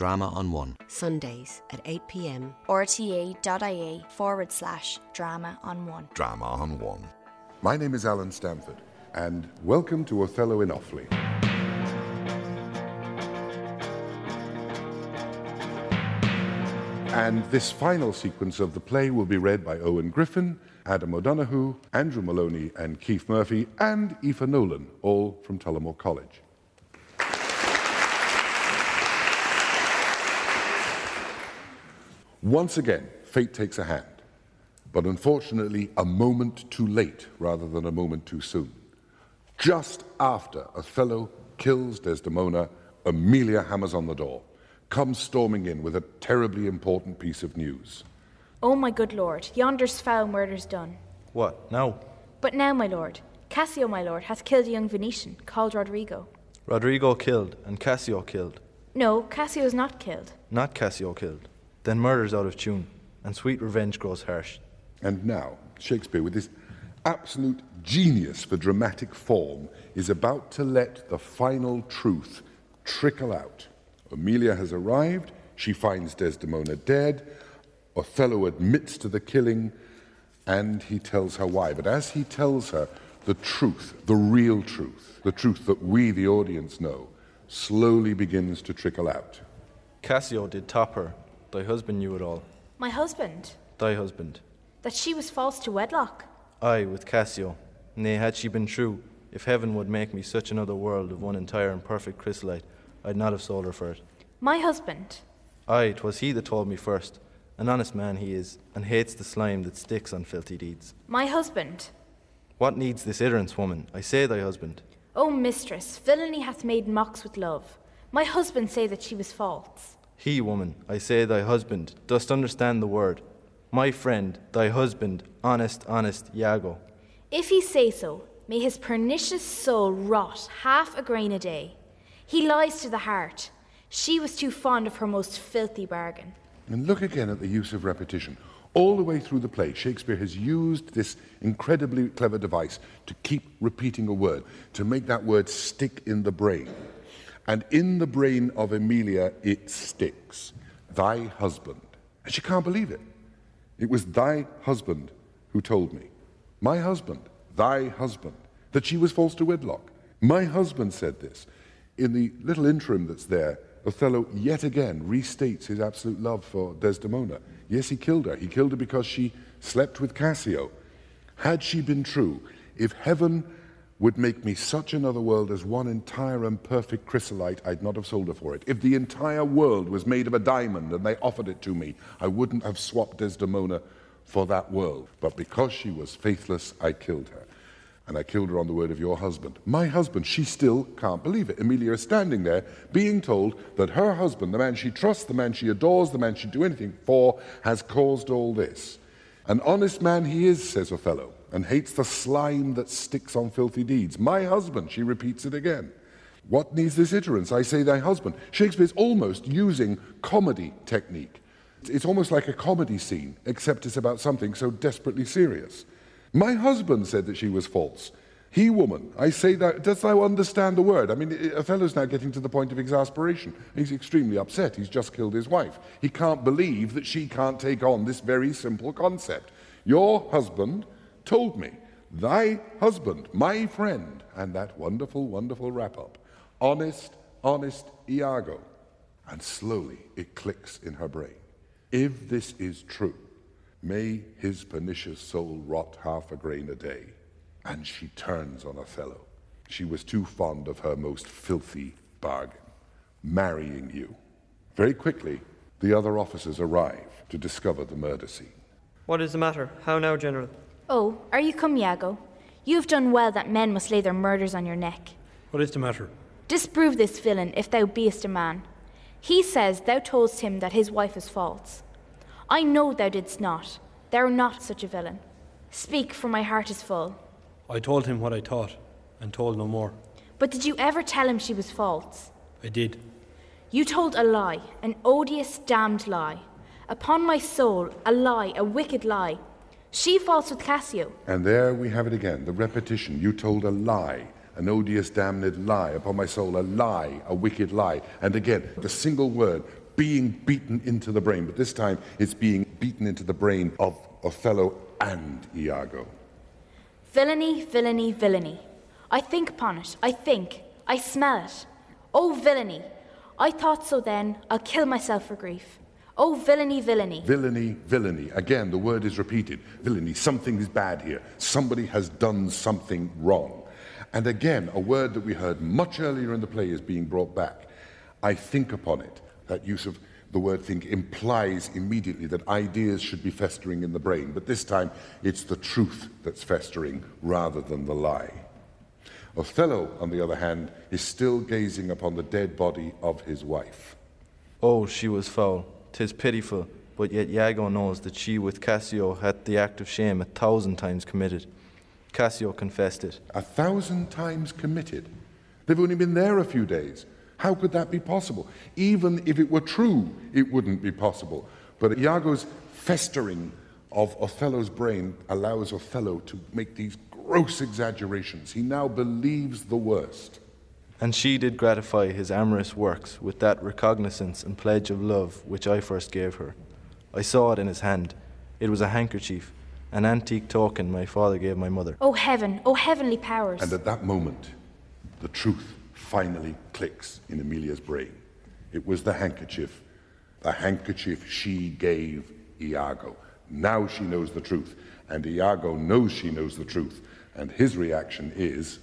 Drama on One. Sundays at 8 pm. rte.ie forward slash drama on one. Drama on One. My name is Alan Stamford, and welcome to Othello in Offaly. And this final sequence of the play will be read by Owen Griffin, Adam O'Donoghue, Andrew Maloney, and Keith Murphy, and Aoife Nolan, all from Tullamore College. Once again, fate takes a hand, but unfortunately, a moment too late rather than a moment too soon. Just after Othello kills Desdemona, Emilia hammers on the door, comes storming in with a terribly important piece of news. Oh, my good lord, yonder's foul murder's done. What, now? But now, my lord, Cassio, my lord, has killed a young Venetian called Roderigo. Roderigo killed and Cassio killed. No, Cassio is not killed. Not Cassio killed. Then murder's out of tune, and sweet revenge grows harsh. And now, Shakespeare, with this absolute genius for dramatic form, is about to let the final truth trickle out. Emilia has arrived, she finds Desdemona dead, Othello admits to the killing, and he tells her why. But as he tells her, the truth, the real truth, the truth that we, the audience, know, slowly begins to trickle out. Cassio did top her. Thy husband knew it all. My husband, Thy husband. that she was false to wedlock. I with Cassio. Nay, had she been true, if heaven would make me such another world of one entire and perfect chrysolite, I'd not have sold her for it. My husband, Aye, 'twas he that told me first. An honest man he is, and hates the slime that sticks on filthy deeds. my husband. What needs this ignorance, woman? I say thy husband. O mistress, villainy hath made mocks with love. My husband say that she was false. He, woman, I say thy husband, dost understand the word. My friend, thy husband, honest, honest Iago. If he say so, may his pernicious soul rot half a grain a day. He lies to the heart. She was too fond of her most filthy bargain. And look again at the use of repetition. All the way through the play, Shakespeare has used this incredibly clever device to keep repeating a word, to make that word stick in the brain. And in the brain of Emilia, it sticks. Thy husband. And she can't believe it. It was thy husband who told me. My husband, thy husband, that she was false to wedlock. My husband said this. In the little interim that's there, Othello yet again restates his absolute love for Desdemona. Yes, he killed her. He killed her because she slept with Cassio. Had she been true, if heaven would make me such another world as one entire and perfect chrysolite, I'd not have sold her for it. If the entire world was made of a diamond and they offered it to me, I wouldn't have swapped Desdemona for that world. But because she was faithless, I killed her. And I killed her on the word of your husband. My husband, she still can't believe it. Emilia is standing there being told that her husband, the man she trusts, the man she adores, the man she'd do anything for, has caused all this. An honest man he is, says Othello, and hates the slime that sticks on filthy deeds. My husband, she repeats it again. What needs this iterance? I say thy husband. Shakespeare's almost using comedy technique. It's almost like a comedy scene, except it's about something so desperately serious. My husband said that she was false. He, woman, I say that, dost thou understand the word? I mean, Othello's now getting to the point of exasperation. He's extremely upset. He's just killed his wife. He can't believe that she can't take on this very simple concept. Your husband told me, thy husband, my friend, and that wonderful, wonderful wrap up. Honest, honest Iago. And slowly it clicks in her brain. If this is true, may his pernicious soul rot half a grain a day. And she turns on Othello. She was too fond of her most filthy bargain, marrying you. Very quickly, the other officers arrive to discover the murder scene. What is the matter? How now, General? Oh, are you come, Iago? You have done well that men must lay their murders on your neck. What is the matter? Disprove this villain if thou beest a man. He says thou toldst him that his wife is false. I know thou didst not. Thou art not such a villain. Speak, for my heart is full. I told him what I thought, and told no more. But did you ever tell him she was false? I did. You told a lie, an odious, damned lie. Upon my soul, a lie, a wicked lie. She falls with Cassio. And there we have it again, the repetition. You told a lie, an odious, damned lie. Upon my soul, a lie, a wicked lie. And again, the single word being beaten into the brain, but this time it's being beaten into the brain of Othello and Iago. Villainy, villainy, villainy. I think upon it, I think, I smell it. Oh, villainy! I thought so then, I'll kill myself for grief. Oh, villainy, villainy. Villainy, villainy. Again, the word is repeated. Villainy, something is bad here. Somebody has done something wrong. And again, a word that we heard much earlier in the play is being brought back. I think upon it. That use of the word think implies immediately that ideas should be festering in the brain, but this time it's the truth that's festering rather than the lie. Othello, on the other hand, is still gazing upon the dead body of his wife. Oh, she was foul. Tis pitiful, but yet Iago knows that she with Cassio had the act of shame a thousand times committed. Cassio confessed it. A thousand times committed. They've only been there a few days. How could that be possible? Even if it were true, it wouldn't be possible. But Iago's festering of Othello's brain allows Othello to make these gross exaggerations. He now believes the worst. And she did gratify his amorous works with that recognizance and pledge of love which I first gave her. I saw it in his hand. It was a handkerchief, an antique token my father gave my mother. Oh, heaven, oh, heavenly powers. And at that moment, the truth finally clicks in Emilia's brain. It was the handkerchief, the handkerchief she gave Iago. Now she knows the truth, and Iago knows she knows the truth, and his reaction is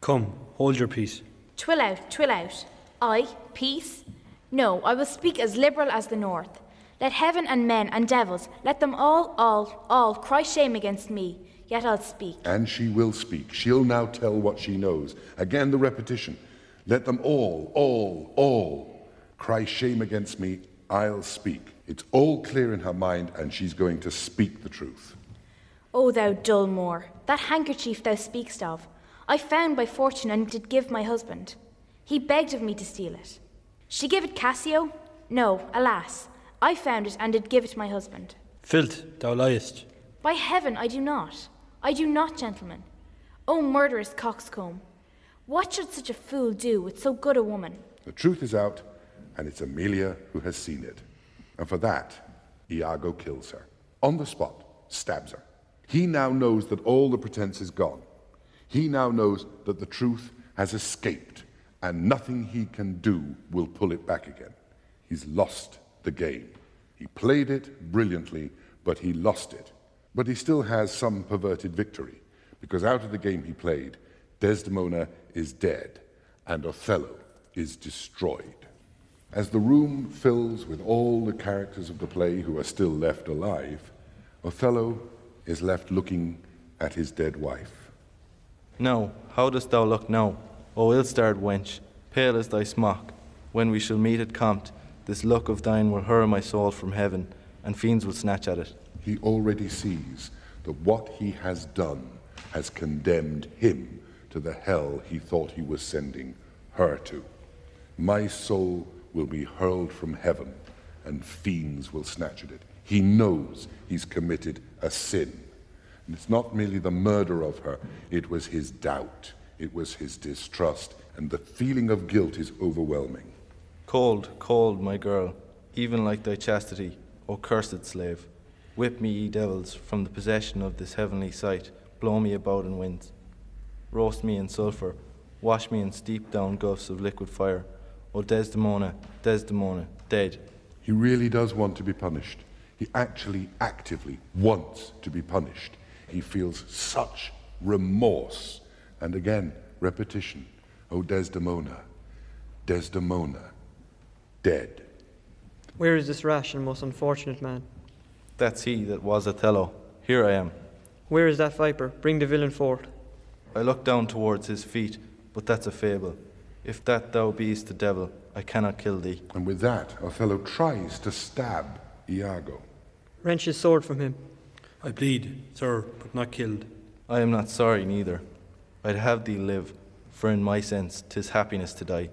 Come, hold your peace. Twill out, twill out. I, peace? No, I will speak as liberal as the north. Let heaven and men and devils, let them all, all, all cry shame against me, yet I'll speak. And she will speak. She'll now tell what she knows. Again, the repetition. Let them all, all, all cry shame against me, I'll speak. It's all clear in her mind, and she's going to speak the truth. O thou dull Moor, that handkerchief thou speakst of, I found by fortune and did give my husband. He begged of me to steal it. She gave it Cassio? No, alas, I found it and did give it my husband. Filth, thou liest. By heaven, I do not. I do not, gentlemen. O murderous coxcomb, what should such a fool do with so good a woman? The truth is out, and it's Emilia who has seen it. And for that, Iago kills her. On the spot, stabs her. He now knows that all the pretense is gone. He now knows that the truth has escaped, and nothing he can do will pull it back again. He's lost the game. He played it brilliantly, but he lost it. But he still has some perverted victory, because out of the game he played, Desdemona is dead, and Othello is destroyed. As the room fills with all the characters of the play who are still left alive, Othello is left looking at his dead wife. Now, how dost thou look now, O ill starred wench, pale as thy smock? When we shall meet at Compt, this look of thine will hurl my soul from heaven, and fiends will snatch at it. He already sees that what he has done has condemned him to the hell he thought he was sending her to. My soul will be hurled from heaven, and fiends will snatch at it. He knows he's committed a sin. And it's not merely the murder of her, it was his doubt, it was his distrust, and the feeling of guilt is overwhelming. Cold, cold, my girl, even like thy chastity, O cursed slave. Whip me, ye devils, from the possession of this heavenly sight, blow me about in winds. Roast me in sulphur, wash me in steep down gulfs of liquid fire. O Desdemona, Desdemona, dead. He really does want to be punished. He actually actively wants to be punished. He feels such remorse. And again, repetition. Oh, Desdemona, Desdemona, dead. Where is this rash and most unfortunate man? That's he that was Othello. Here I am. Where is that viper? Bring the villain forth. I look down towards his feet, but that's a fable. If that thou beest the devil, I cannot kill thee. And with that, Othello tries to stab Iago. Wrench his sword from him. I bleed, sir, but not killed. I am not sorry neither. I'd have thee live, for in my sense 'tis happiness to die.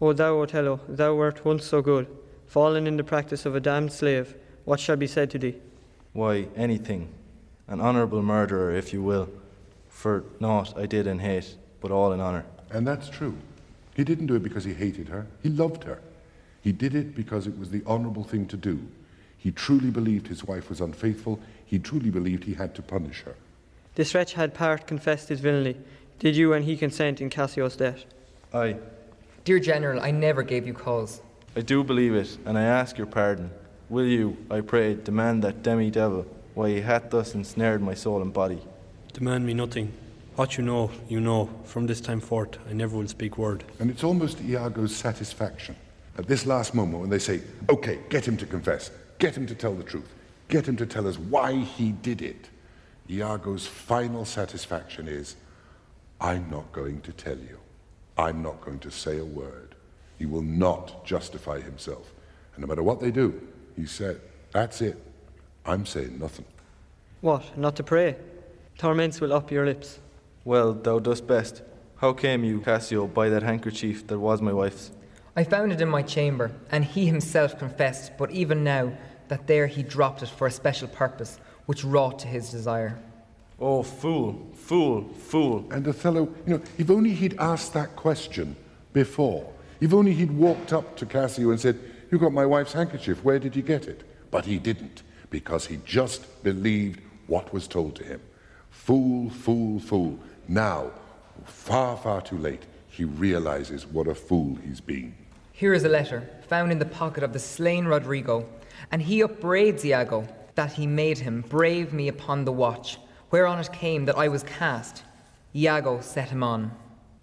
O thou Othello, thou wert once so good, fallen in the practice of a damned slave, what shall be said to thee? Why, anything. An honourable murderer, if you will. For naught I did in hate, but all in honour. And that's true. He didn't do it because he hated her, he loved her. He did it because it was the honourable thing to do. He truly believed his wife was unfaithful. He truly believed he had to punish her. This wretch had part confessed his villainy. Did you and he consent in Cassio's death? Aye, Dear General, I never gave you cause. I do believe it, and I ask your pardon. Will you, I pray, demand that demi devil why he hath thus ensnared my soul and body? Demand me nothing. What you know, you know. From this time forth, I never will speak word. And it's almost Iago's satisfaction at this last moment when they say, okay, get him to confess, get him to tell the truth, get him to tell us why he did it. Iago's final satisfaction is, I'm not going to tell you. I'm not going to say a word. He will not justify himself. And no matter what they do, he said, that's it. I'm saying nothing. What, not to pray? Torments will up your lips. Well, thou dost best. How came you, Cassio, by that handkerchief that was my wife's? I found it in my chamber, and he himself confessed, but even now, that there he dropped it for a special purpose, which wrought to his desire. Oh, fool, fool, fool. And Othello, you know, if only he'd asked that question before, if only he'd walked up to Cassio and said, You got my wife's handkerchief, where did you get it? But he didn't, because he just believed what was told to him. Fool, fool, fool. Now, far, far too late, he realizes what a fool he's been. Here is a letter found in the pocket of the slain Roderigo, and he upbraids Iago that he made him brave me upon the watch, whereon it came that I was cast. Iago set him on.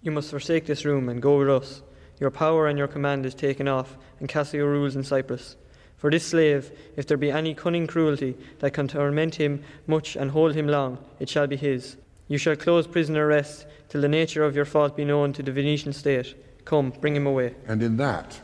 You must forsake this room and go with us. Your power and your command is taken off, and Cassio rules in Cyprus. For this slave, if there be any cunning cruelty that can torment him much and hold him long, it shall be his. You shall close prisoner arrest till the nature of your fault be known to the Venetian state. Come, bring him away. And in that,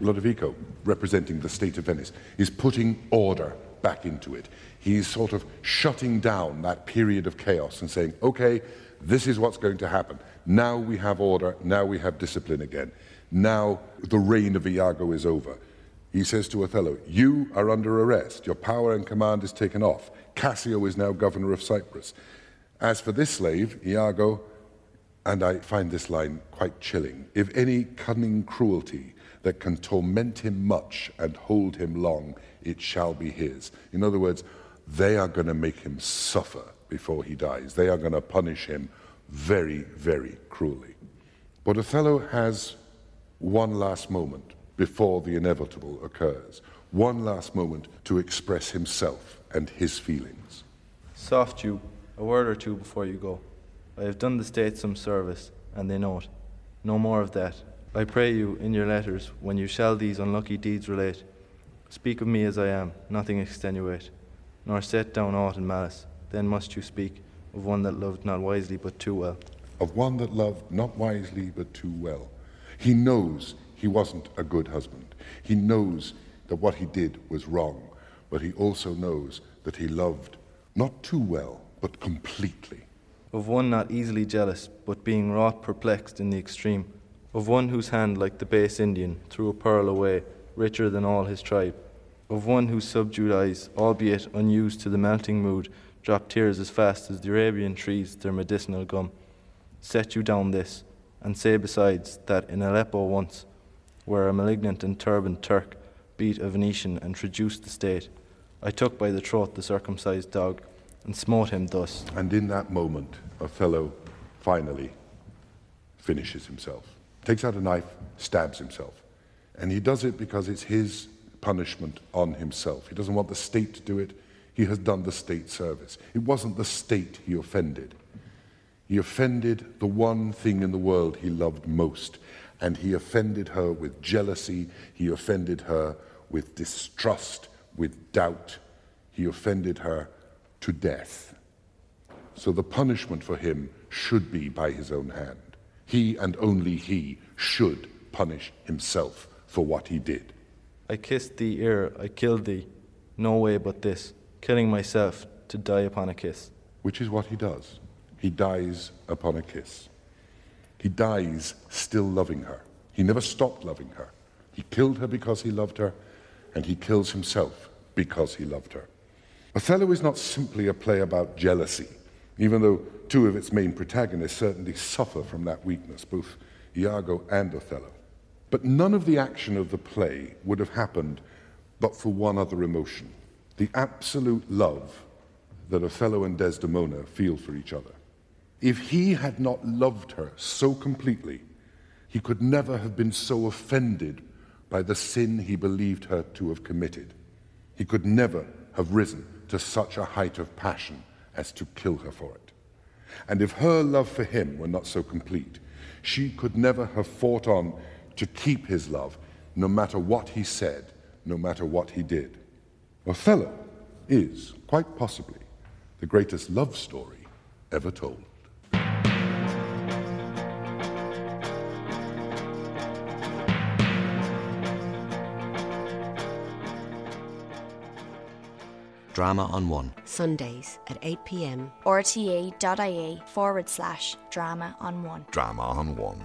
Lodovico, representing the state of Venice, is putting order back into it. He's sort of shutting down that period of chaos and saying, okay, this is what's going to happen. Now we have order, now we have discipline again. Now the reign of Iago is over. He says to Othello, You are under arrest. Your power and command is taken off. Cassio is now governor of Cyprus. As for this slave, Iago, and I find this line quite chilling if any cunning cruelty that can torment him much and hold him long, it shall be his. In other words, they are going to make him suffer before he dies. They are going to punish him very, very cruelly. But Othello has one last moment before the inevitable occurs, one last moment to express himself and his feelings. Soft you, a word or two before you go. I have done the state some service, and they know it. No more of that. I pray you, in your letters, when you shall these unlucky deeds relate, speak of me as I am, nothing extenuate, nor set down aught in malice. Then must you speak of one that loved not wisely but too well. Of one that loved not wisely but too well. He knows he wasn't a good husband. He knows that what he did was wrong, but he also knows that he loved not too well, but completely. Of one not easily jealous, but being wrought perplexed in the extreme. Of one whose hand, like the base Indian, threw a pearl away, richer than all his tribe. Of one whose subdued eyes, albeit unused to the melting mood, dropped tears as fast as the Arabian trees their medicinal gum. Set you down this, and say besides that in Aleppo once, where a malignant and turbaned Turk beat a Venetian and traduced the state, I took by the throat the circumcised dog and smote him thus. And in that moment, Othello finally finishes himself. Takes out a knife, stabs himself. And he does it because it's his punishment on himself. He doesn't want the state to do it. He has done the state service. It wasn't the state he offended. He offended the one thing in the world he loved most. And he offended her with jealousy. He offended her with distrust, with doubt. He offended her to death. So the punishment for him should be by his own hand. He and only he should punish himself for what he did. I kissed thee ere I killed thee, no way but this, killing myself to die upon a kiss. Which is what he does. He dies upon a kiss. He dies still loving her. He never stopped loving her. He killed her because he loved her, and he kills himself because he loved her. Othello is not simply a play about jealousy, even though two of its main protagonists certainly suffer from that weakness, both Iago and Othello. But none of the action of the play would have happened but for one other emotion the absolute love that Othello and Desdemona feel for each other. If he had not loved her so completely, he could never have been so offended by the sin he believed her to have committed. He could never have risen to such a height of passion as to kill her for it. And if her love for him were not so complete, she could never have fought on to keep his love, no matter what he said, no matter what he did. Othello is, quite possibly, the greatest love story ever told. Drama on One. Sundays at 8 pm. rte.ie forward slash drama on one. Drama on One.